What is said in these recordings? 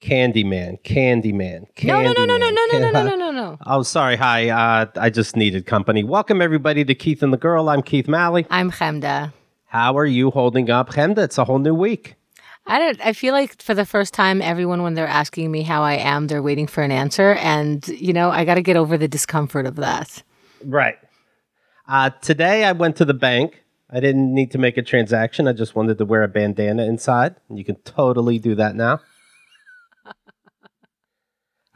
Candyman, Candyman, Candyman. No, no, no, no, no, no, no, no, no, no, no, no. Oh, sorry. Hi. Uh, I just needed company. Welcome everybody to Keith and the Girl. I'm Keith Malley. I'm Chemda. How are you holding up, Chemda? It's a whole new week. I don't. I feel like for the first time, everyone when they're asking me how I am, they're waiting for an answer, and you know, I got to get over the discomfort of that. Right. Uh, today I went to the bank. I didn't need to make a transaction. I just wanted to wear a bandana inside. You can totally do that now.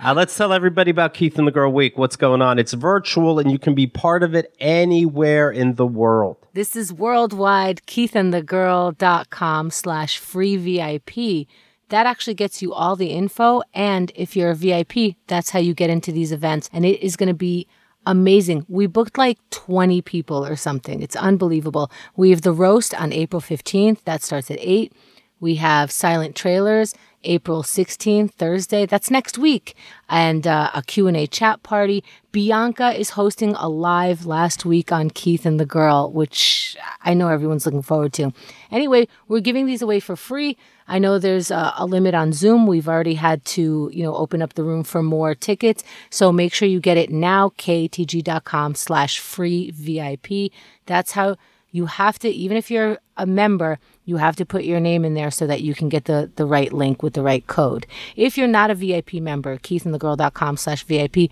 Uh, let's tell everybody about Keith and the Girl Week. What's going on? It's virtual and you can be part of it anywhere in the world. This is worldwide. KeithandTheGirl.com slash free VIP. That actually gets you all the info. And if you're a VIP, that's how you get into these events. And it is going to be amazing. We booked like 20 people or something. It's unbelievable. We have the roast on April 15th. That starts at 8. We have silent trailers April 16th, Thursday. That's next week. And uh, a Q&A chat party. Bianca is hosting a live last week on Keith and the Girl, which I know everyone's looking forward to. Anyway, we're giving these away for free. I know there's a, a limit on Zoom. We've already had to, you know, open up the room for more tickets. So make sure you get it now, ktg.com slash free VIP. That's how you have to, even if you're a member, you have to put your name in there so that you can get the, the right link with the right code. If you're not a VIP member, keithandthegirl.com slash VIP,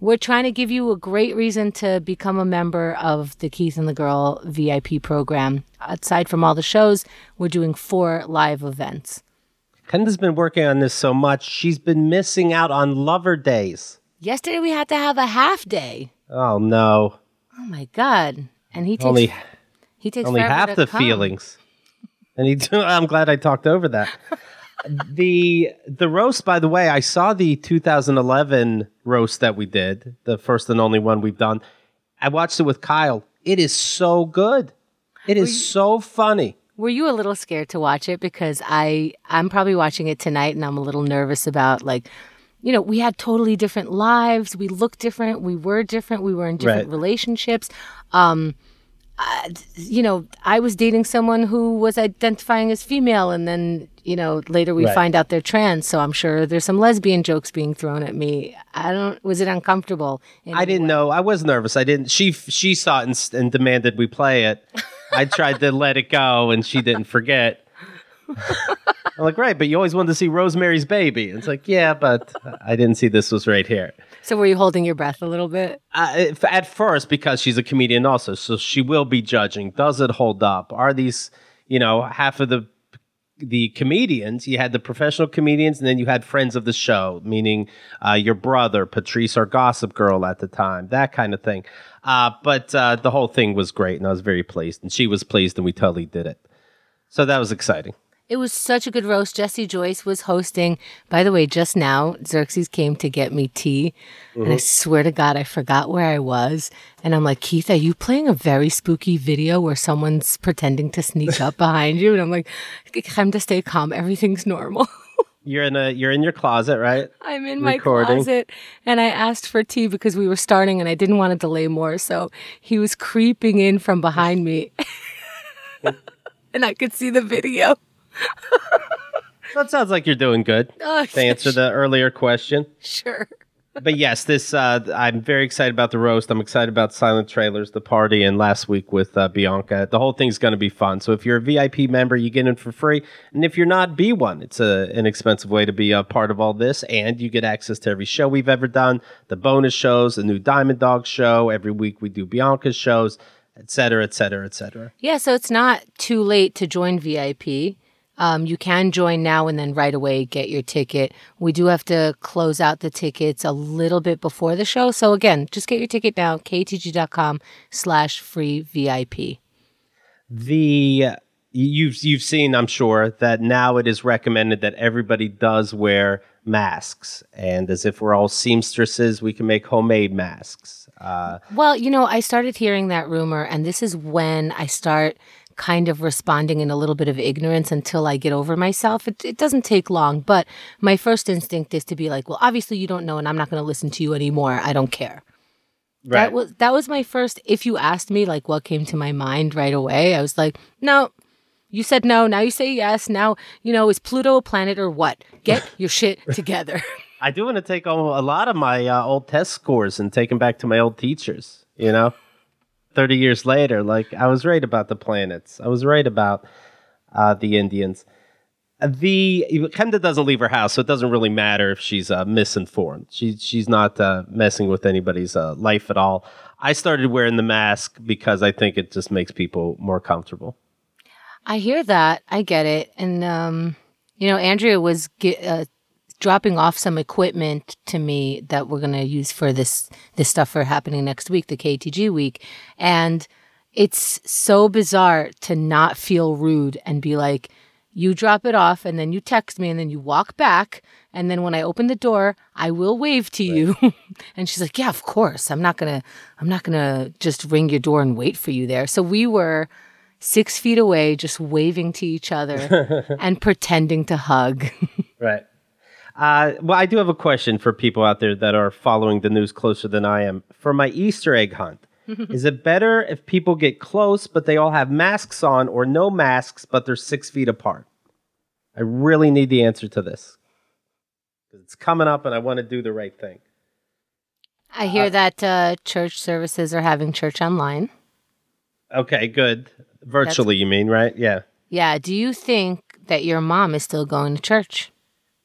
we're trying to give you a great reason to become a member of the Keith and the Girl VIP program. Aside from all the shows, we're doing four live events. Chemda's been working on this so much, she's been missing out on lover days. Yesterday we had to have a half day. Oh, no. Oh my god! And he takes Only, he takes only half the come. feelings. And he, I'm glad I talked over that. the the roast, by the way, I saw the 2011 roast that we did, the first and only one we've done. I watched it with Kyle. It is so good. It is so funny. Were you a little scared to watch it because I I'm probably watching it tonight and I'm a little nervous about like you know, we had totally different lives. We looked different. We were different. We were in different Right. relationships. Um, I- you know, I was dating someone who was identifying as female, and then you know later we Right. find out they're trans. So I'm sure there's some lesbian jokes being thrown at me. I don't. Was it uncomfortable? I didn't way? know. I was nervous. I didn't. She she saw it and, and demanded we play it. I tried to let it go, and she didn't forget. I'm like, right, but you always wanted to see Rosemary's Baby. It's like, yeah, but I didn't see this was right here. So were you holding your breath a little bit? Uh, at first, because she's a comedian also, so she will be judging. Does it hold up? Are these, you know, half of the the comedians? You had the professional comedians, and then you had friends of the show, meaning uh, your brother, Patrice, our Gossip Girl at the time, that kind of thing. Uh, but uh, the whole thing was great, and I was very pleased, and she was pleased, and we totally did it. So that was exciting. It was such a good roast. Jesse Joyce was hosting. By the way, just now, Xerxes came to get me tea. And I mm-hmm. swear to God, I forgot where I was. And I'm like, Keith, are you playing a very spooky video where someone's pretending to sneak up behind you? And I'm like, I'm to stay calm. Everything's normal. You're in a you're in your closet, right? I'm in my closet and I asked for tea because we were starting and I didn't want to delay more. So he was creeping in from behind me. and I could see the video. So it sounds like you're doing good. Oh, To answer the earlier question. sure. but yes, this uh, I'm very excited about the roast. I'm excited about silent trailers, the party, and last week with uh, Bianca. The whole thing's going to be fun. So if you're a VIP member, you get in for free, and if you're not, be one. It's a inexpensive way to be a part of all this, and you get access to every show we've ever done, the bonus shows, the new Diamond Dog show. Every week we do Bianca's shows, et cetera, et cetera, et cetera. Yeah, so it's not too late to join VIP. Um, you can join now and then right away get your ticket. We do have to close out the tickets a little bit before the show. So again, just get your ticket now, ktg.com slash free VIP. the you've you've seen i'm sure that now it is recommended that everybody does wear masks and as if we're all seamstresses we can make homemade masks uh, Well, you know, I started hearing that rumor, and this is when I start kind of responding in a little bit of ignorance until I get over myself. It, it doesn't take long, but my first instinct is to be like, well, obviously you don't know, and I'm not going to listen to you anymore. I don't care. Right. That was that was my first. If you asked me like what came to my mind right away, I was like, no, You said no. Now you say yes. Now, you know, is Pluto a planet or what? Get your shit together. I do want to take a a lot of my uh, old test scores and take them back to my old teachers. You know, thirty years later, like I was right about the planets. I was right about uh, the Indians. The Chemda doesn't leave her house, so it doesn't really matter if she's uh, misinformed. She she's not uh, messing with anybody's uh, life at all. I started wearing the mask because I think it just makes people more comfortable. I hear that. I get it. And, um, you know, Andrea was uh, dropping off some equipment to me that we're going to use for this, this stuff for happening next week, the KTG week. And it's so bizarre to not feel rude and be like, you drop it off and then you text me and then you walk back. And then when I open the door, I will wave to you. and she's like, yeah, of course. I'm not going to, I'm not going to just ring your door and wait for you there. So we were six feet away, just waving to each other and pretending to hug. Right. Uh, well, I do have a question for people out there that are following the news closer than I am. For my Easter egg hunt, is it better if people get close but they all have masks on, or no masks but they're six feet apart? I really need the answer to this. 'Cause It's coming up, and I want to do the right thing. I hear that uh, church services are having church online. Okay, good. Virtually, you mean, right? Yeah. Yeah. Do you think that your mom is still going to church?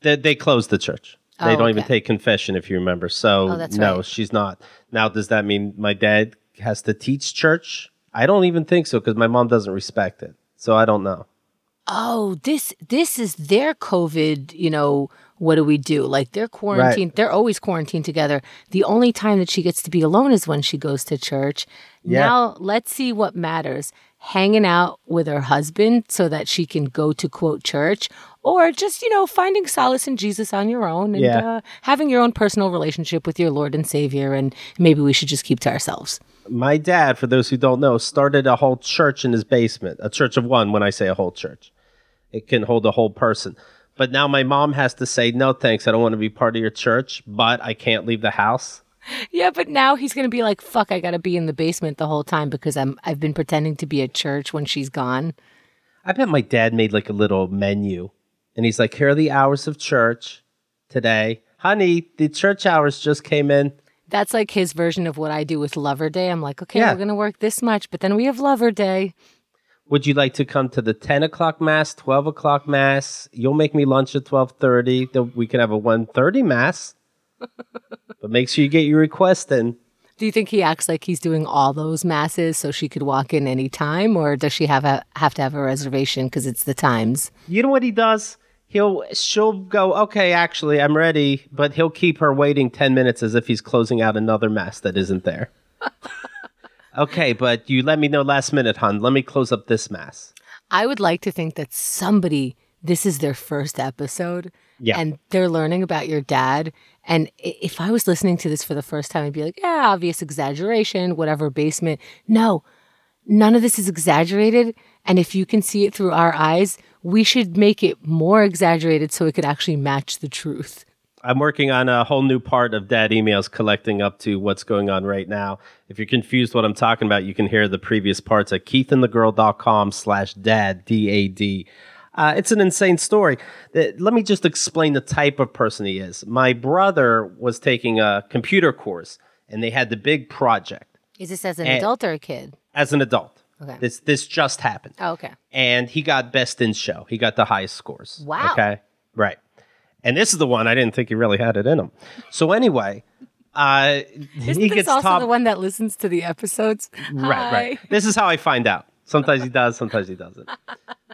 They, they closed the church. They Oh, don't even take confession, if you remember. So, Oh, no, right. she's not. Now, does that mean my dad has to teach church? I don't even think so because my mom doesn't respect it. So I don't know. Oh, this this is their COVID, you know, what do we do? Like they're quarantined, they're always quarantined together. The only time that she gets to be alone is when she goes to church. Yeah. Now, let's see what matters. Hanging out with her husband so that she can go to quote church or just, you know, finding solace in Jesus on your own and Yeah. uh, having your own personal relationship with your Lord and Savior and maybe we should just keep to ourselves. My dad, for those who don't know, started a whole church in his basement, a church of one when I say a whole church. It can hold a whole person. But now my mom has to say, no, thanks. I don't want to be part of your church, but I can't leave the house. Yeah, but now he's gonna be like, "Fuck! I gotta be in the basement the whole time because I'm I've been pretending to be at church when she's gone." I bet my dad made like a little menu and he's like, here are the hours of church today. Honey, the church hours just came in. That's like his version of what I do with Lover Day. I'm like, okay, Yeah. we're gonna work this much, but then we have Lover Day. Would you like to come to the 10 o'clock mass, 12 o'clock mass? You'll make me lunch at 1230. Then we can have a 130 mass. But make sure you get your request in. Do you think he acts like he's doing all those masses so she could walk in any time, or does she have a, have to have a reservation because it's the times? You know what he does? He'll she'll go, okay, actually, I'm ready, but he'll keep her waiting 10 minutes as if he's closing out another mass that isn't there. okay, but you let me know last minute, hon. Let me close up this mass. I would like to think that somebody, this is their first episode, Yeah. and they're learning about your dad. And if I was listening to this for the first time, I'd be like, yeah, obvious exaggeration, whatever, basement. No, none of this is exaggerated. And if you can see it through our eyes, we should make it more exaggerated so it could actually match the truth. I'm working on a whole new part of dad emails collecting up to what's going on right now. If you're confused what I'm talking about, you can hear the previous parts at keithandthegirl.com slash dad, D-A-D. Uh, it's an insane story. Let me just explain the type of person he is. My brother was taking a computer course, and they had the big project Is this as an Eh. adult or a kid? as an adult. Okay. This this just happened Oh, okay. and he got best in show. He got the highest scores. Wow. Okay. Right. And this is the one I didn't think he really had it in him. So anyway, uh, Isn't he this gets also top. the one that listens to the episodes? right. Right. This is how I find out. Sometimes he does. Sometimes he doesn't.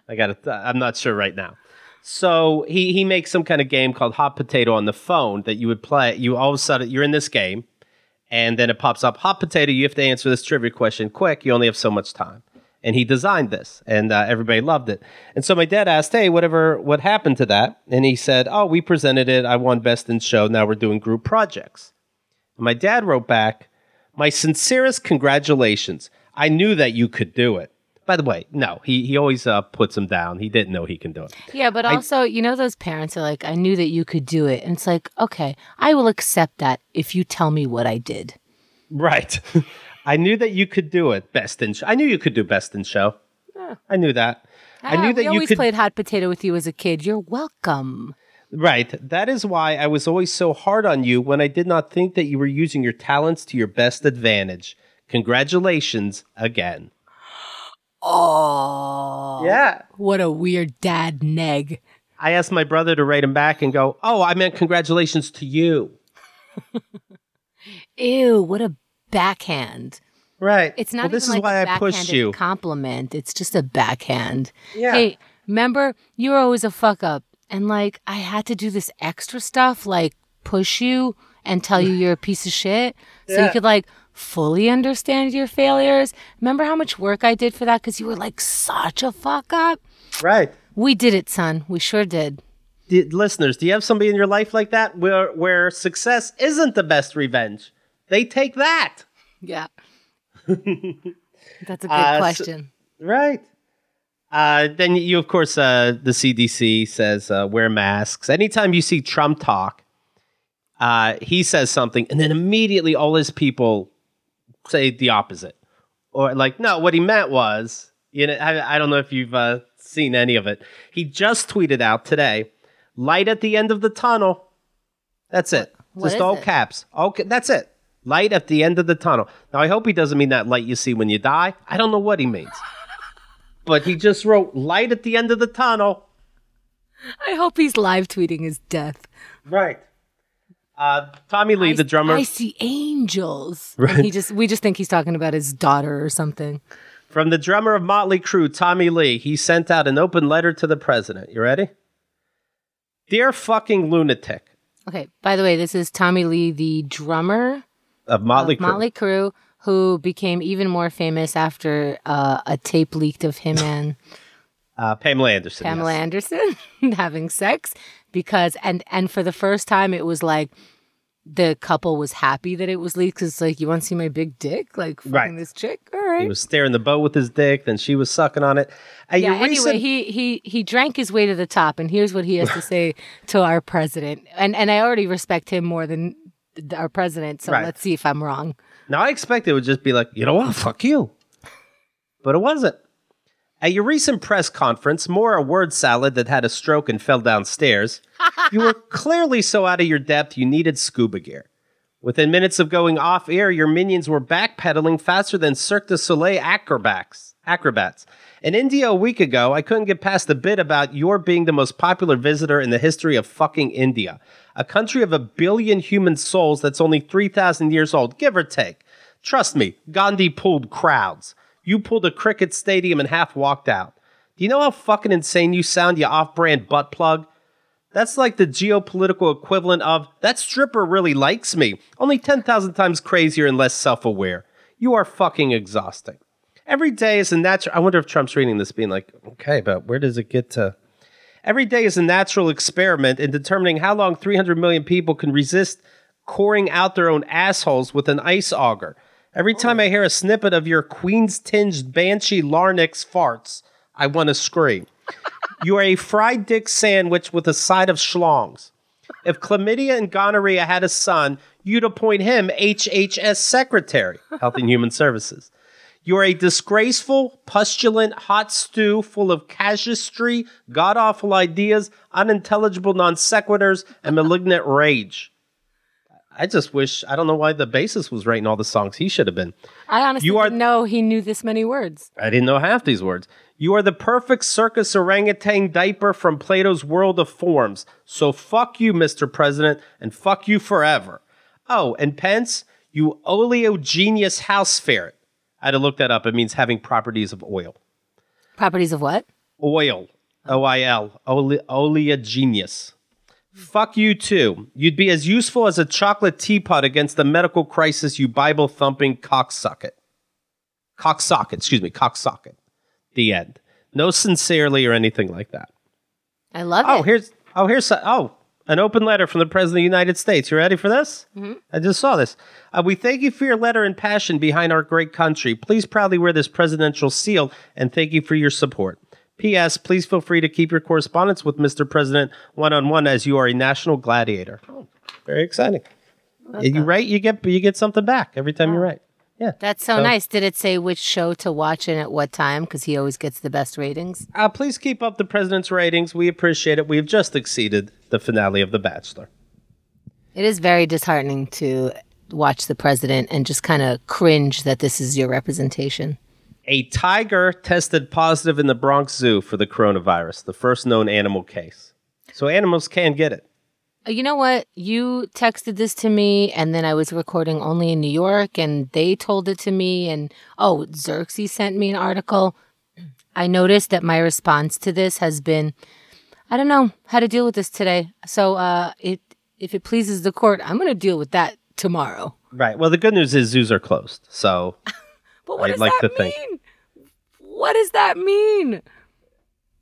I got to. I'm not sure right now. So he he makes some kind of game called Hot Potato on the phone that you would play. You all of a sudden you're in this game, and then it pops up Hot Potato. You have to answer this trivia question quick. You only have so much time. And he designed this, and uh, everybody loved it. And so my dad asked, "Hey, whatever, what happened to that?" And he said, "Oh, we presented it. I won best in show. Now we're doing group projects." And my dad wrote back, "My sincerest congratulations. I knew that you could do it." By the way, no, he he always uh, puts him down. He didn't know he can do it. Yeah, but also, you know, those parents are like, I knew that you could do it. And it's like, okay, I will accept that if you tell me what I did. Right. I knew that you could do it best in show. I knew you could do best in show. I knew that. I Ah, knew that you always could. played hot potato with you as a kid. You're welcome. Right. That is why I was always so hard on you when I did not think that you were using your talents to your best advantage. Congratulations again. Oh, Yeah. what a weird dad neg. I asked my brother to write him back and go, "Oh, I meant congratulations to you." Ew, what a backhand. Right. It's not Well, this is like why a I pushed you. compliment. It's just a backhand. Yeah. Hey, remember you were always a fuck up, and like I had to do this extra stuff, like push you and tell you you're a piece of shit, so you could like fully understand your failures. Remember how much work I did for that because you were like such a fuck up. Right. We did it, son. We sure did. D- listeners, do you have somebody in your life like that where where success isn't the best revenge? They take that. Yeah. That's a good Uh, so- question. Right. Uh, then you, of course, uh, the CDC says uh, wear masks. Anytime you see Trump talk, uh, he says something, and then immediately all his people say the opposite, or like, no, what he meant was, you know, I, I don't know if you've uh, seen any of it. He just tweeted out today, light at the end of the tunnel. That's it. What Just all it? caps. Okay, that's it. Light at the end of the tunnel. Now, I hope he doesn't mean that light you see when you die. I don't know what he means. but he just wrote light at the end of the tunnel. I hope he's live tweeting his death. Right. Uh, Tommy Lee, I- the drummer I see angels. And he just we just think he's talking about his daughter or something. from the drummer of Motley Crue, Tommy Lee, he sent out an open letter to the president. You ready? Dear fucking lunatic Okay. By the way, this is Tommy Lee, the drummer of Motley of Crue. Motley Crue, who became even more famous after uh, a tape leaked of him and uh, Pamela Anderson. Pamela yes. Anderson having sex because and and for the first time it was like the couple was happy that it was leaked because like you want to see my big dick like fucking Right. this chick all He was staring the boat with his dick, then she was sucking on it. Uh, yeah anyway recent- he he he drank his way to the top and here's what he has to say to our president and and I already respect him more than th- our president so Right. let's see if I'm wrong Now I expect it would just be like, you know what, fuck you. But it wasn't. At your recent press conference, more a word salad that had a stroke and fell downstairs, you were clearly so out of your depth you needed scuba gear. Within minutes of going off air, your minions were backpedaling faster than Cirque du Soleil acrobats. Acrobats. In India a week ago, I couldn't get past the bit about your being the most popular visitor in the history of fucking India, a country of a billion human souls that's only 3,000 years old, give or take. Trust me, Gandhi pulled crowds. You pulled a cricket stadium and half walked out. Do you know how fucking insane you sound, you off brand butt plug? That's like the geopolitical equivalent of that stripper really likes me, only 10,000 times crazier and less self aware. You are fucking exhausting. Every day is a natural. I wonder if Trump's reading this being like, okay, but where does it get to? Every day is a natural experiment in determining how long 300 million people can resist coring out their own assholes with an ice auger. Every oh, time I hear a snippet of your Queen's tinged Banshee Larynx farts, I want to scream. You are a fried dick sandwich with a side of schlongs. If chlamydia and gonorrhea had a son, you'd appoint him HHS Secretary, Health and Human Services. You are a disgraceful, pustulant, hot stew full of casuistry, god awful ideas, unintelligible non sequiturs, and malignant rage. I just wish, I don't know why the bassist was writing all the songs he should have been. I honestly You are- didn't know he knew this many words I didn't know half these words. You are the perfect circus orangutan diaper from Plato's World of Forms. So fuck you, Mr. President, and fuck you forever. Oh, and Pence, you oleaginous house ferret. I had to look that up. It means having properties of oil. properties of what Oil. O I L. Ole- Oleaginous. Fuck you too. You'd be as useful as a chocolate teapot against the medical crisis, you Bible thumping cocksocket. Cocksocket, excuse me, cocksocket. The end. No sincerely or anything like that. I love Oh, it here's oh here's oh an open letter from the president of the United States. You ready for this? I just saw this. Uh, we thank you for your letter and passion behind our great country. Please proudly wear this presidential seal and thank you for your support. P.S. Please feel free to keep your correspondence with Mr. President one on one as you are a national gladiator. Oh, very exciting. You write, you get you get something back every time you write. Yeah. That's so, So- nice. Did it say which show to watch and at what time? Because he always gets the best ratings. Uh, please keep up the president's ratings. We appreciate it. We have just exceeded the finale of The Bachelor. It is very disheartening to watch the president and just kind of cringe that this is your representation. A tiger tested positive in the Bronx Zoo for the coronavirus, the first known animal case. So animals can get it. Uh, You know what? You texted this to me, and then I was recording only in New York, and they told it to me. And oh, Xerxes sent me an article. I noticed that my response to this has been, I don't know how to deal with this today. So, uh, it if it pleases the court, I'm going to deal with that tomorrow. Right. Well, the good news is zoos are closed. So But what I'd does like that to think. mean? What does that mean?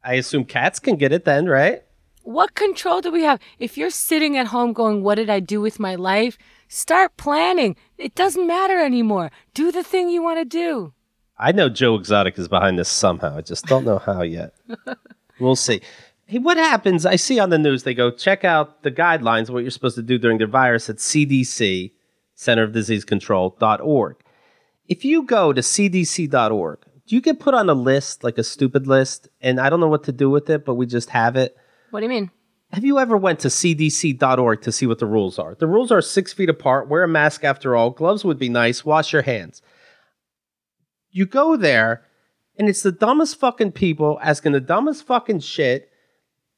I assume cats can get it then, right? What control do we have? If you're sitting at home going, What did I do with my life? Start planning. It doesn't matter anymore. Do the thing you want to do. I know Joe Exotic is behind this somehow. I just don't know how yet. we'll see. Hey, what happens? I see on the news they go check out the guidelines what you're supposed to do during the virus at CDC, Center of Disease Control.org. If you go to CDC.org, do you get put on a list, like a stupid list? And I don't know what to do with it, but we just have it. What do you mean? Have you ever went to cdc.org to see what the rules are? The rules are six feet apart. Wear a mask after all. Gloves would be nice. Wash your hands. You go there, and it's the dumbest fucking people asking the dumbest fucking shit.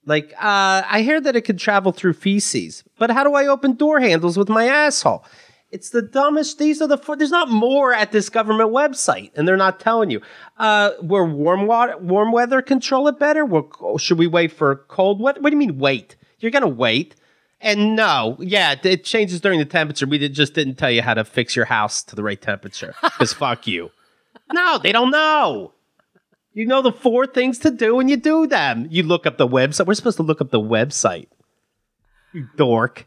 Like, uh, I hear that it could travel through feces, but how do I open door handles with my asshole? It's the dumbest. These are the. four. There's not more at this government website, and they're not telling you. Uh, will warm water, warm weather control it better? Will, should we wait for cold weather? What do you mean wait? You're gonna wait. And no, yeah, it- changes during the temperature. We did, just didn't tell you how to fix your house to the right temperature. Because fuck you. No, they don't know. You know the four things to do and you do them. You look up the website. We're supposed to look up the website. You dork.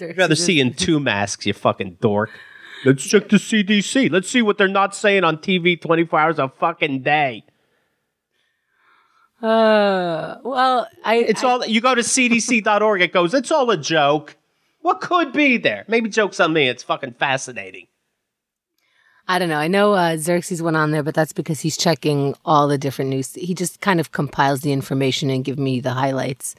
I'd rather see you in two masks, you fucking dork. Let's check the CDC. Let's see what they're not saying on TV 24 hours a fucking day. Uh, well, I. It's I- all you go to cdc.org, it goes, it's all a joke. What could be there? Maybe joke's on me. It's fucking fascinating. I don't know. I know uh, Xerxes went on there, but that's because he's checking all the different news. He just kind of compiles the information and give me the highlights.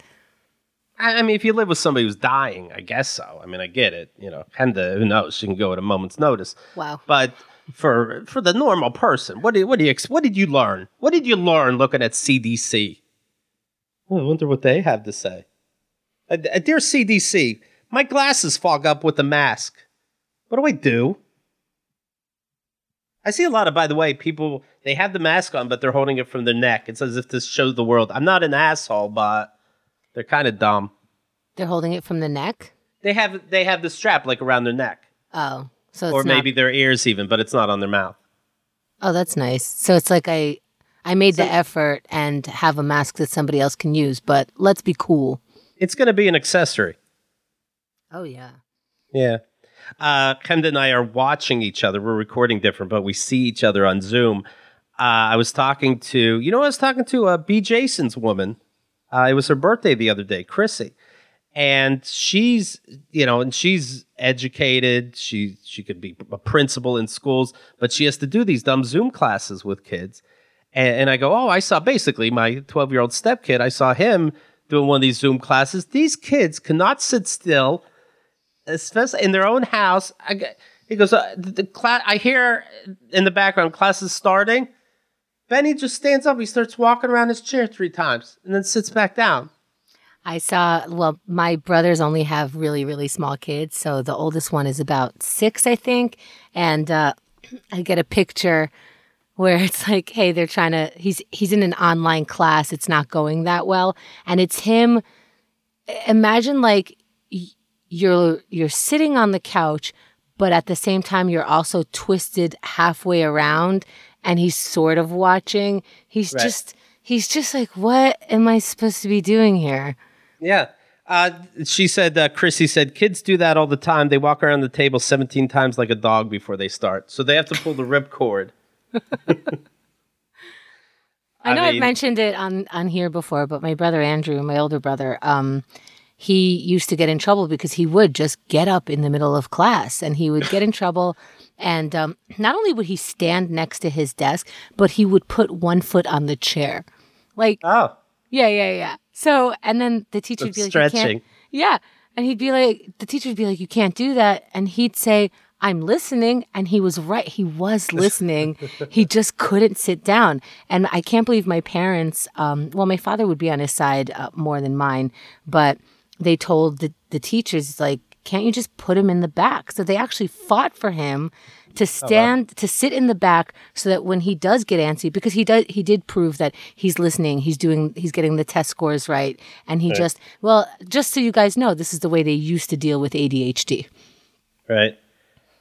I, I mean, if you live with somebody who's dying, I guess so. I mean, I get it. You know, Chemda, who knows? She can go at a moment's notice. Wow. But for for the normal person, what did what do you what did you learn? What did you learn looking at CDC? Oh, I wonder what they have to say. Uh, uh, dear CDC, my glasses fog up with the mask. What do I do? I see a lot of, by the way, people they have the mask on, but they're holding it from their neck. It's as if this shows the world. I'm not an asshole, but they're kind of dumb. They're holding it from the neck. They have they have the strap like around their neck, Oh, so it's or not- maybe their ears even, but it's not on their mouth. Oh, that's nice. So it's like I, I made the effort and have a mask that somebody else can use. But let's be cool. It's going to be an accessory. Oh yeah. Yeah. Uh, Chemda and I are watching each other. We're recording different, but we see each other on Zoom. Uh, I was talking to, you know, I was talking to uh, B. Jason's woman. Uh, it was her birthday the other day, Chrissy, and she's, you know, and she's educated. She she could be a principal in schools, but she has to do these dumb Zoom classes with kids. And, and I go, oh, I saw basically my 12 year old stepkid. I saw him doing one of these Zoom classes. These kids cannot sit still especially in their own house. I, he goes, uh, the, the class. I hear in the background class is starting. Benny just stands up. He starts walking around his chair three times and then sits back down. I saw, well, my brothers only have really, really small kids. So the oldest one is about six, I think. And uh, I get a picture where it's like, hey, they're trying to, he's, he's in an online class. It's not going that well. And it's him. Imagine like you're, you're sitting on the couch, but at the same time, you're also twisted halfway around and he's sort of watching. He's Right. just, he's just like, what am I supposed to be doing here? Yeah. Uh, she said, uh, Chrissy said, kids do that all the time. They walk around the table 17 times like a dog before they start. So they have to pull the ripcord. I I know I have mentioned it on on here before, but my brother Andrew, my older brother, um, he used to get in trouble because he would just get up in the middle of class and he would get in trouble And um, not only would he stand next to his desk, but he would put one foot on the chair. Like, Oh, yeah, yeah, yeah. So, and then the teacher would be like, "You stretching. can't." Yeah, and he'd be like, the teacher would be like, "You can't do that," and he'd say, "I'm listening," and he was right. He was listening. he just couldn't sit down, and I can't believe my parents. Um, well, my father would be on his side uh, more than mine, but they told the the teachers like, "Can't you just put him in the back?" So they actually fought for him to stand to sit in the back so that when he does get antsy because he does he did prove that he's listening he's doing he's getting the test scores right and he just well just so you guys know this is the way they used to deal with ADHD right.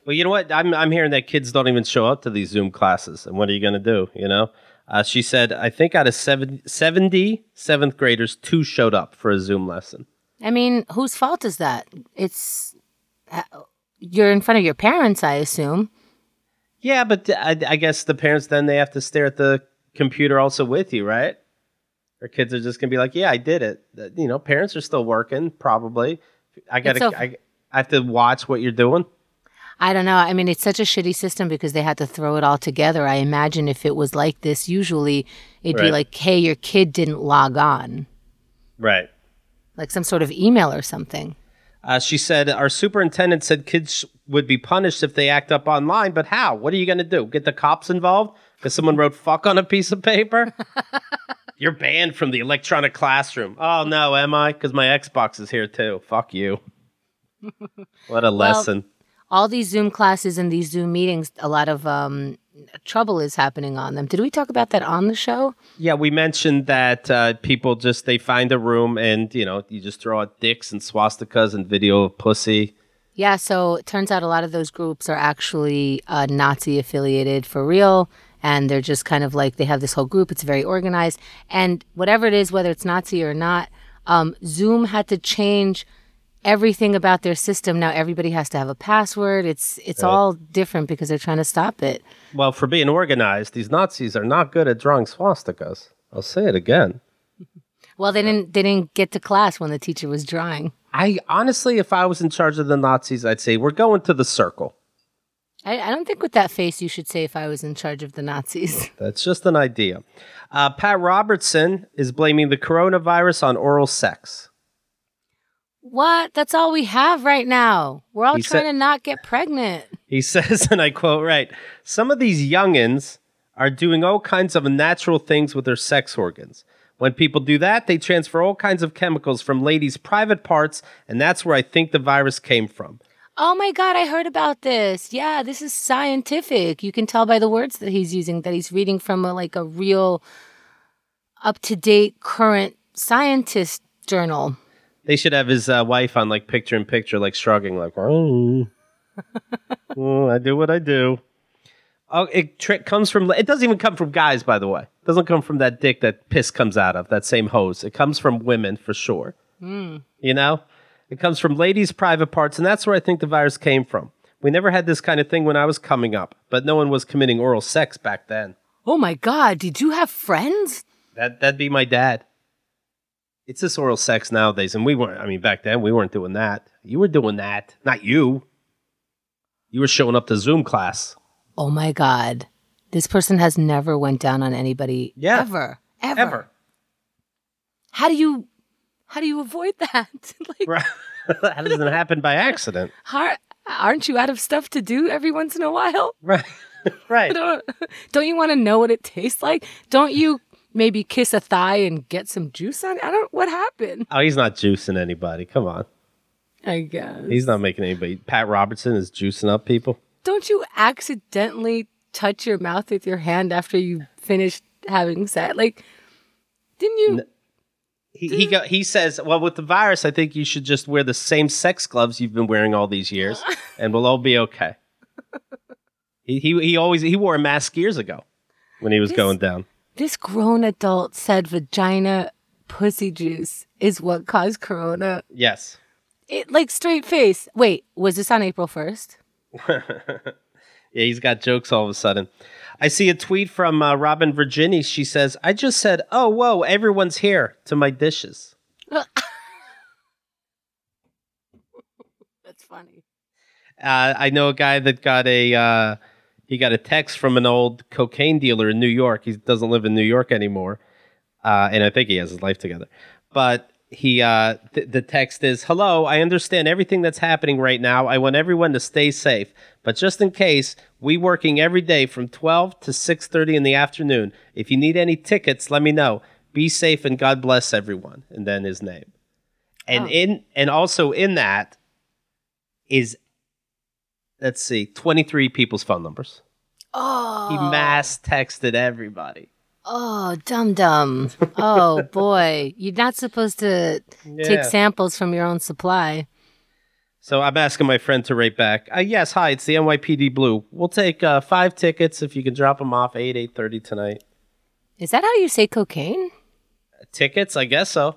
Well, you know what? I'm I'm hearing that kids don't even show up to these Zoom classes, and what are you going to do? You know, uh, she said I think out of 70, 70 seventh graders, two showed up for a Zoom lesson. I mean whose fault is that it's uh, you're in front of your parents I assume Yeah, but I, I guess the parents then they have to stare at the computer also with you, right? Or kids are just gonna be like, "Yeah, I did it." You know, parents are still working, probably. I gotta, so- I, I have to watch what you're doing. I don't know. I mean, it's such a shitty system because they had to throw it all together. I imagine if it was like this, usually it'd be like, hey, your kid didn't log on, Right. Like some sort of email or something. Uh, she said our superintendent said kids would be punished if they act up online, but how? What are you gonna do? Get the cops involved because someone wrote "fuck" on a piece of paper? You're banned from the electronic classroom. Oh no, am I? Because my Xbox is here too. Fuck you. what a lesson. All these Zoom classes and these Zoom meetings, a lot of um, trouble is happening on them. Did we talk about that on the show? Yeah, we mentioned that uh, people just they find a room and you know you just throw out dicks and swastikas and video of pussy. Yeah, so it turns out a lot of those groups are actually uh, Nazi affiliated for real. And they're just kind of like they have this whole group. It's very organized. And whatever it is, whether it's Nazi or not, um, Zoom had to change everything about their system. Now everybody has to have a password. It's it's all different because they're trying to stop it. Well, for being organized, these Nazis are not good at drawing swastikas. I'll say it again. Well, they didn't they didn't get to class when the teacher was drawing. I honestly, if I was in charge of the Nazis, I'd say we're going to the circle. I, I don't think with that face you should say if I was in charge of the Nazis. That's just an idea. Uh, Pat Robertson is blaming the coronavirus on oral sex. What? That's all we have right now. We're all He trying said- to not get pregnant. He says, and I quote right, some of these youngins are doing all kinds of unnatural things with their sex organs. When people do that, they transfer all kinds of chemicals from ladies' private parts, and that's where I think the virus came from. Oh my God, I heard about this. Yeah, this is scientific. You can tell by the words that he's using that he's reading from a, like a real up to date current scientist journal. They should have his uh, wife on like picture in picture, like shrugging, like, oh, oh, I do what I do. Oh, it tri- comes from. It doesn't even come from guys, by the way. It doesn't come from that dick that piss comes out of that same hose. It comes from women for sure. You know, it comes from ladies' private parts, and that's where I think the virus came from. We never had this kind of thing when I was coming up, but no one was committing oral sex back then. Oh my God, did you have friends? That that'd be my dad. It's this oral sex nowadays, and we weren't. I mean, back then we weren't doing that. You were doing that, not you. You were showing up to Zoom class. Oh my God. This person has never went down on anybody Yeah. ever. Ever. Ever. How do you how do you avoid that? like Right. that doesn't happen by accident. how, aren't you out of stuff to do every once in a while? Right. right. don't, don't you want to know what it tastes like? Don't you maybe kiss a thigh and get some juice on it? I don't. What happened? Oh, he's not juicing anybody. Come on. I guess. He's not making anybody. Pat Robertson is juicing up people. don't you accidentally touch your mouth with your hand after you finished having sex? Like, didn't you? He he, go, he says, well, with the virus, I think you should just wear the same sex gloves you've been wearing all these years, and we'll all be okay. he, he he always he wore a mask years ago when he was This- going down. This grown adult said vagina pussy juice is what caused corona. Yes. It like straight face. Wait, was this on April first? Yeah, he's got jokes all of a sudden. I see a tweet from uh, Robin Virginie. She says, "I just said, oh whoa, everyone's here to my dishes." That's funny. Uh, I know a guy that got a uh, he got a text from an old cocaine dealer in New York. He doesn't live in New York anymore, uh, and I think he has his life together. But he uh, th- the text is, "Hello, I understand everything that's happening right now. I want everyone to stay safe, but just in case, we working every day from twelve to six thirty in the afternoon. If you need any tickets, let me know. Be safe and God bless everyone." And then his name, and Oh. in and also in that is let's see, 23 people's phone numbers. Oh, He mass texted everybody. oh, dum dum. Oh boy, you're not supposed to Yeah. take samples from your own supply. So I'm asking my friend to rate back. Uh, yes, hi, it's the NYPD Blue. We'll take uh, five tickets if you can drop them off 8, 8.30 tonight. Is that how you say cocaine? Tickets? I guess so.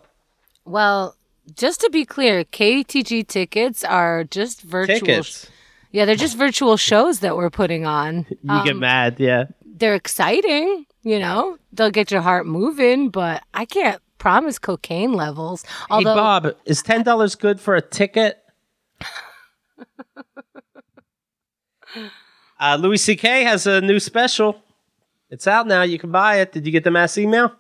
Well, just to be clear, KTG tickets are just virtual. Tickets. Yeah, they're just virtual shows that we're putting on. You get Um, mad, yeah. They're exciting, you know. They'll get your heart moving, but I can't promise cocaine levels. Although, hey, Bob, is $10 good for a ticket? uh, Louis C.K. has a new special. It's out now. You can buy it. Did you get the mass email?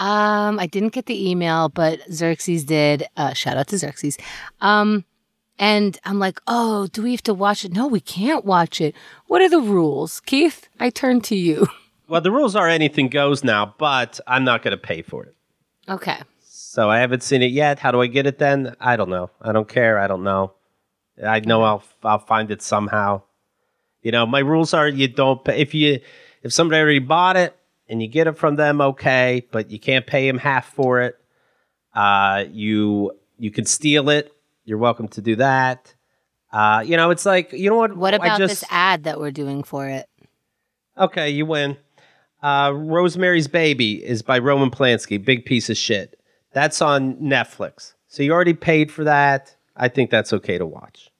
um, I didn't get the email, but Xerxes did. Uh, shout out to Xerxes. Um, and I'm like, oh, do we have to watch it? No, we can't watch it. What are the rules, Keith? I turn to you. Well, the rules are anything goes now, but I'm not going to pay for it. Okay. So I haven't seen it yet. How do I get it then? I don't know. I don't care. I don't know. I know I'll I'll find it somehow. You know, my rules are you don't pay if you if somebody already bought it and you get it from them, okay, but you can't pay them half for it. Uh, you you can steal it. You're welcome to do that. Uh, you know, it's like you know what? What I about just, this ad that we're doing for it? Okay, you win. Uh, Rosemary's Baby is by Roman Polanski. Big piece of shit. That's on Netflix. So you already paid for that. I think that's okay to watch.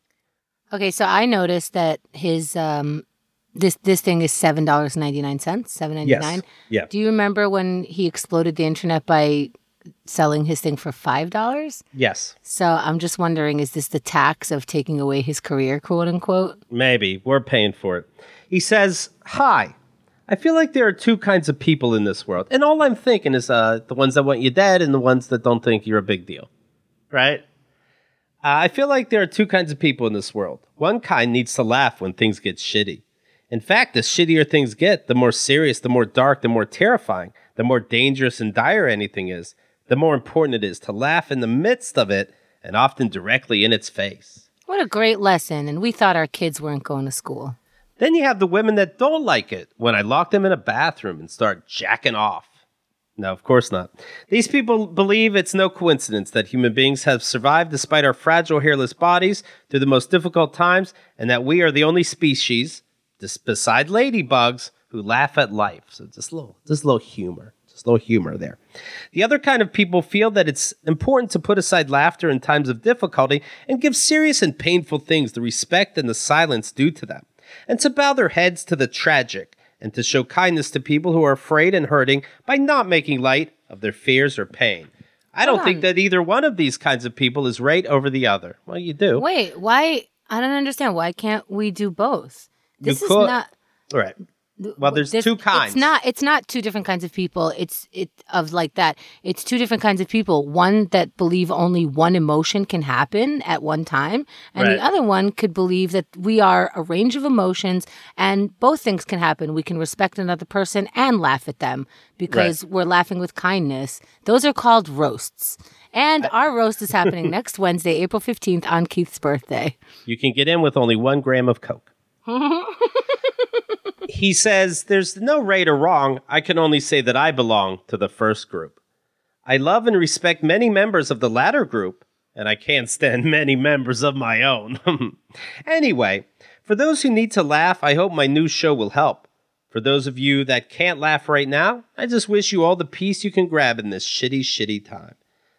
Okay, so I noticed that his um this this thing is seven dollars ninety nine cents, seven ninety nine. Yeah. Do you remember when he exploded the internet by selling his thing for five dollars? Yes. So I'm just wondering, is this the tax of taking away his career, quote unquote? Maybe. We're paying for it. He says, Hi. I feel like there are two kinds of people in this world. And all I'm thinking is uh, the ones that want you dead and the ones that don't think you're a big deal. Right? Uh, I feel like there are two kinds of people in this world. One kind needs to laugh when things get shitty. In fact, the shittier things get, the more serious, the more dark, the more terrifying, the more dangerous and dire anything is, the more important it is to laugh in the midst of it and often directly in its face. What a great lesson! And we thought our kids weren't going to school. Then you have the women that don't like it when I lock them in a bathroom and start jacking off. No, of course not. These people believe it's no coincidence that human beings have survived despite our fragile, hairless bodies through the most difficult times, and that we are the only species, just beside ladybugs, who laugh at life. So just a little, just a little humor, a little humor there. The other kind of people feel that it's important to put aside laughter in times of difficulty and give serious and painful things the respect and the silence due to them and to bow their heads to the tragic, and to show kindness to people who are afraid and hurting by not making light of their fears or pain. I don't Hold think that either one of these kinds of people is right over the other. Well, you do. Wait, why? I don't understand. Why can't we do both? This is not. All right. Well, there's two kinds. It's not. It's not two different kinds of people. It's it of like that. It's two different kinds of people. One that believe only one emotion can happen at one time, and Right. the other one could believe that we are a range of emotions, and both things can happen. We can respect another person and laugh at them because we're laughing with kindness. Those are called roasts. And our roast is happening next Wednesday, April 15th, on Keith's birthday. You can get in with only one gram of Coke. he says, There's no right or wrong. I can only say that I belong to the first group. I love and respect many members of the latter group, and I can't stand many members of my own. anyway, for those who need to laugh, I hope my new show will help. For those of you that can't laugh right now, I just wish you all the peace you can grab in this shitty, shitty time.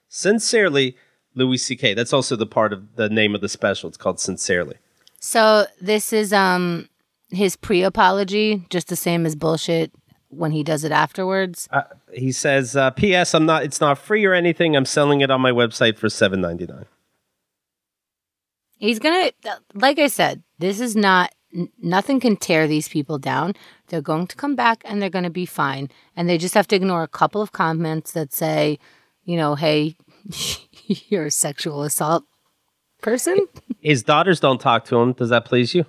Sincerely, Louis C.K. That's also the part of the name of the special. It's called Sincerely. So this is um his pre-apology, just the same as bullshit when he does it afterwards. Uh, he says, uh, "P.S. I'm not. It's not free or anything. I'm selling it on my website for seven ninety nine. He's gonna, like I said, this is not, n- nothing can tear these people down. They're going to come back and they're going to be fine. And they just have to ignore a couple of comments that say, you know, hey, you're a sexual assault person. His daughters don't talk to him. Does that please you?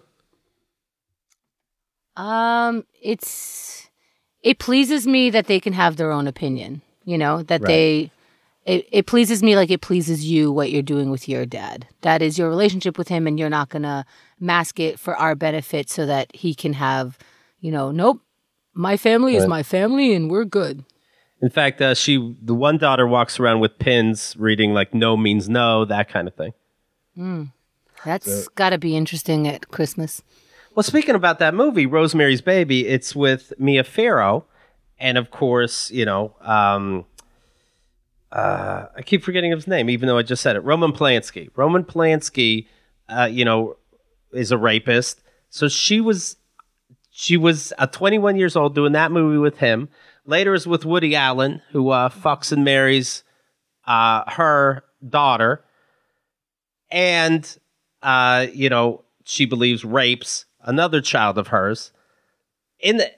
Um, it's, it pleases me that they can have their own opinion, you know, that Right. they, it, it pleases me like it pleases you what you're doing with your dad. That is your relationship with him, and you're not gonna mask it for our benefit so that he can have, you know, nope, my family is my family and we're good. In fact, uh, she the one daughter walks around with pins reading like "no" means no, that kind of thing. Mm. That's got to be interesting at Christmas. Well, speaking about that movie, Rosemary's Baby, it's with Mia Farrow, and of course, you know, um, uh, I keep forgetting his name, even though I just said it. Roman Polanski. Roman Polanski, uh, you know, is a rapist. So she was, she was uh, 21 years old doing that movie with him. Later is with Woody Allen, who uh, fucks and marries uh, her daughter, and uh, you know, she believes rapes another child of hers. In the,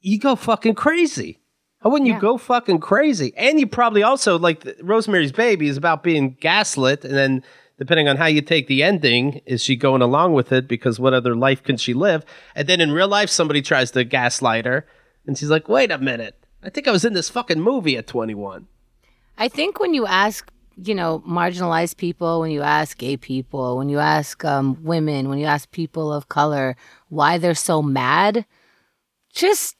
you go fucking crazy. How wouldn't you go fucking crazy? And you probably also like the, Rosemary's Baby is about being gaslit, and then depending on how you take the ending, is she going along with it because what other life can she live? And then in real life, somebody tries to gaslight her, and she's like, "Wait a minute, I think I was in this fucking movie at 21." I think when you ask, you know, marginalized people, when you ask gay people, when you ask um, women, when you ask people of color why they're so mad, just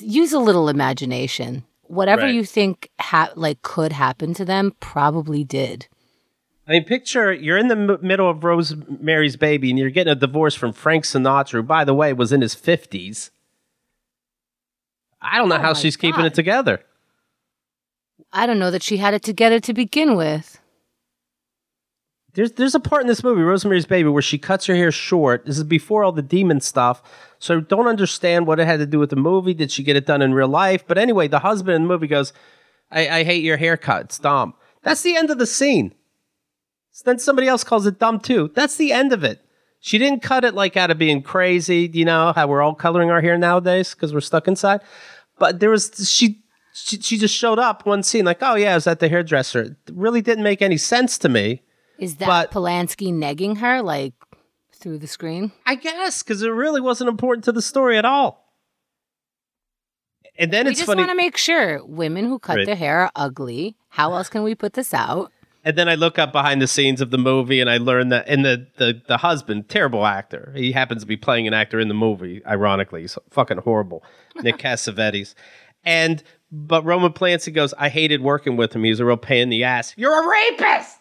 use a little imagination. Whatever Right. you think ha- like could happen to them probably did. I mean, picture you're in the m- middle of Rosemary's Baby and you're getting a divorce from Frank Sinatra, who, by the way, was in his 50s. I don't know Oh how she's keeping it together. I don't know that she had it together to begin with. There's there's a part in this movie, Rosemary's Baby, where she cuts her hair short. This is before all the demon stuff. So I don't understand what it had to do with the movie. Did she get it done in real life? But anyway, the husband in the movie goes, I, I hate your haircut. It's dumb. That's the end of the scene. So then somebody else calls it dumb too. That's the end of it. She didn't cut it like out of being crazy, you know, how we're all coloring our hair nowadays because we're stuck inside. But there was she, she she just showed up one scene like, oh yeah, I was at the hairdresser. It really didn't make any sense to me. Is that But- Polanski negging her like through the screen? I guess because it really wasn't important to the story at all. And then it's we it's just funny. want to make sure women who cut Right. their hair are ugly. How else can we put this out? and then I look up behind the scenes of the movie and I learn that and the, the the husband, terrible actor. He happens to be playing an actor in the movie, ironically. He's fucking horrible. Nick Cassavetes. And but Roman Polanski goes, I hated working with him. He was a real pain in the ass. You're a rapist.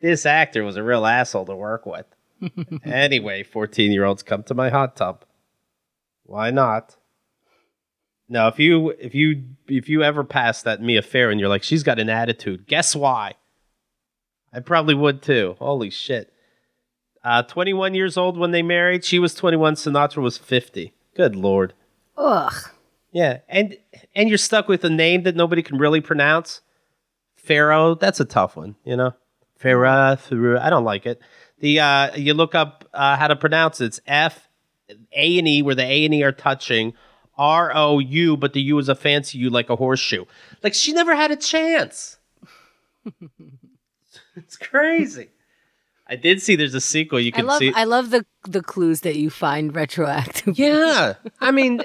This actor was a real asshole to work with. anyway, 14 year olds come to my hot tub. Why not? Now, if you if you if you ever pass that Mia Farrow and you're like, she's got an attitude, guess why? I probably would too. Holy shit. Uh, 21 years old when they married. She was 21. Sinatra was 50. Good lord. Ugh. Yeah, and and you're stuck with a name that nobody can really pronounce. Pharaoh, that's a tough one, you know. Pharaoh, Pharaoh, I don't like it. The uh, you look up uh, how to pronounce it. It's F A and E, where the A and E are touching. R O U, but the U is a fancy U, like a horseshoe. Like she never had a chance. it's crazy. I did see there's a sequel. You I can love see. I love the the clues that you find retroactive. Yeah. I mean,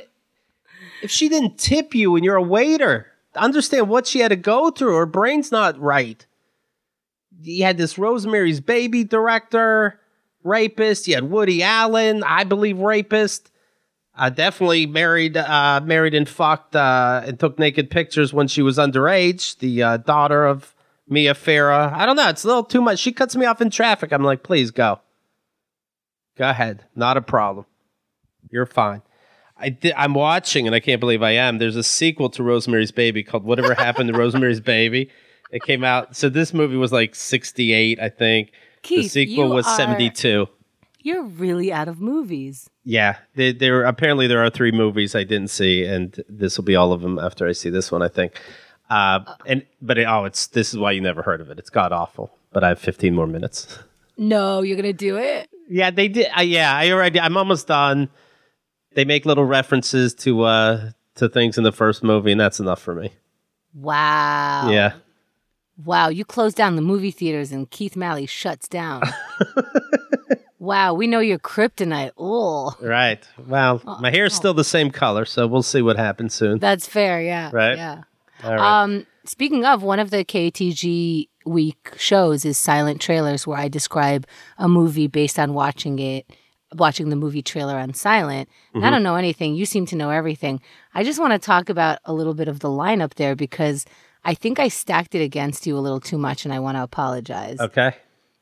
if she didn't tip you and you're a waiter, understand what she had to go through. Her brain's not right. You had this Rosemary's Baby director, rapist. You had Woody Allen, I believe, rapist. Uh, definitely married, uh, married and fucked, uh, and took naked pictures when she was underage. The uh, daughter of Mia Farrow. I don't know. It's a little too much. She cuts me off in traffic. I'm like, please go. Go ahead. Not a problem. You're fine. I di- I'm watching, and I can't believe I am. There's a sequel to Rosemary's Baby called Whatever Happened to Rosemary's Baby. It came out. So this movie was like 68, I think. the sequel was are- 72. You're really out of movies. Yeah, there, there apparently there are three movies I didn't see, and this will be all of them after I see this one. I think. Uh, and but it, oh, it's this is why you never heard of it. It's god awful. but I have 15 more minutes. No, you're gonna do it. Yeah, they did. Uh, yeah, I already. I'm almost done. They make little references to uh to things in the first movie, and that's enough for me. Wow. Yeah. Wow, you close down the movie theaters and Keith Malley shuts down. wow, we know your kryptonite. Oh, Right. Well, my hair's still the same color, so we'll see what happens soon. that's fair. Yeah. Right. Yeah. All right. Um, speaking of, one of the KTG week shows is silent trailers, where I describe a movie based on watching it, watching the movie trailer on silent. Mm-hmm. I don't know anything. You seem to know everything. I just want to talk about a little bit of the lineup there because I think I stacked it against you a little too much, and I want to apologize. okay.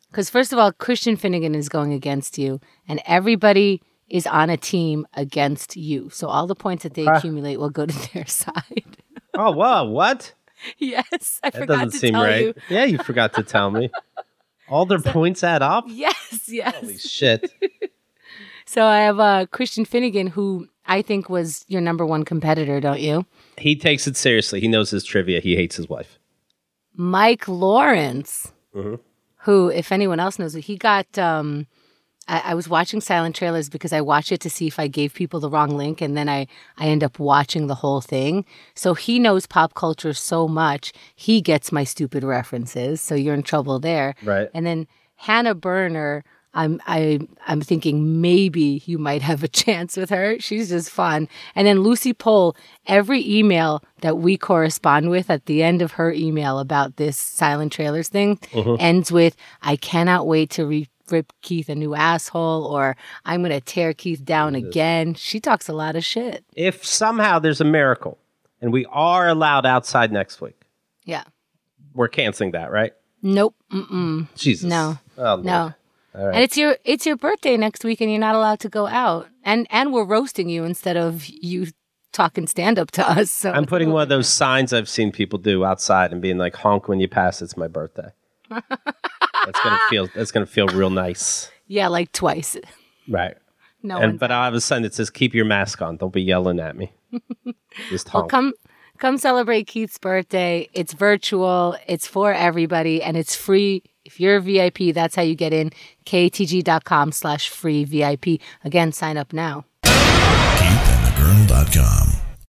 Because first of all, Christian Finnegan is going against you, and everybody is on a team against you. So all the points that they accumulate will go to their side. Oh, wow. What? yes, I That forgot doesn't to seem tell right. you. Yeah, you forgot to tell me. All their points add up? Yes, yes. Holy shit. So I have uh, Christian Finnegan, who I think was your number one competitor, don't you? He takes it seriously. He knows his trivia. He hates his wife. Mike Lawrence, Mm-hmm. who, if anyone else knows, he got. Um, I, I was watching silent trailers because I watched it to see if I gave people the wrong link, and then I I end up watching the whole thing. So he knows pop culture so much, he gets my stupid references. So you're in trouble there, Right. And then Hannah Berner. I'm I I'm thinking maybe you might have a chance with her. She's just fun. And then Lucy Pohl, every email that we correspond with at the end of her email about this silent trailers thing mm-hmm. ends with I cannot wait to re- rip Keith a new asshole or I'm going to tear Keith down again. She talks a lot of shit. If somehow there's a miracle and we are allowed outside next week, Yeah. we're canceling that, right? Nope. Mm-mm. Jesus. No. Oh. No. Right. And it's your it's your birthday next week and you're not allowed to go out. And and we're roasting you instead of you talking stand up to us. So I'm putting one of those signs I've seen people do outside and being like, honk when you pass, it's my birthday. that's gonna feel that's gonna feel real nice. Yeah, like twice. Right. No and but all of a sudden it says keep your mask on. Don't be yelling at me. Just Well, come come celebrate Keith's birthday. It's virtual. It's for everybody, and it's free. If you're a VIP, that's how you get in. ktg.com slash free VIP. Again, sign up now. KeithAndTheGirl.com.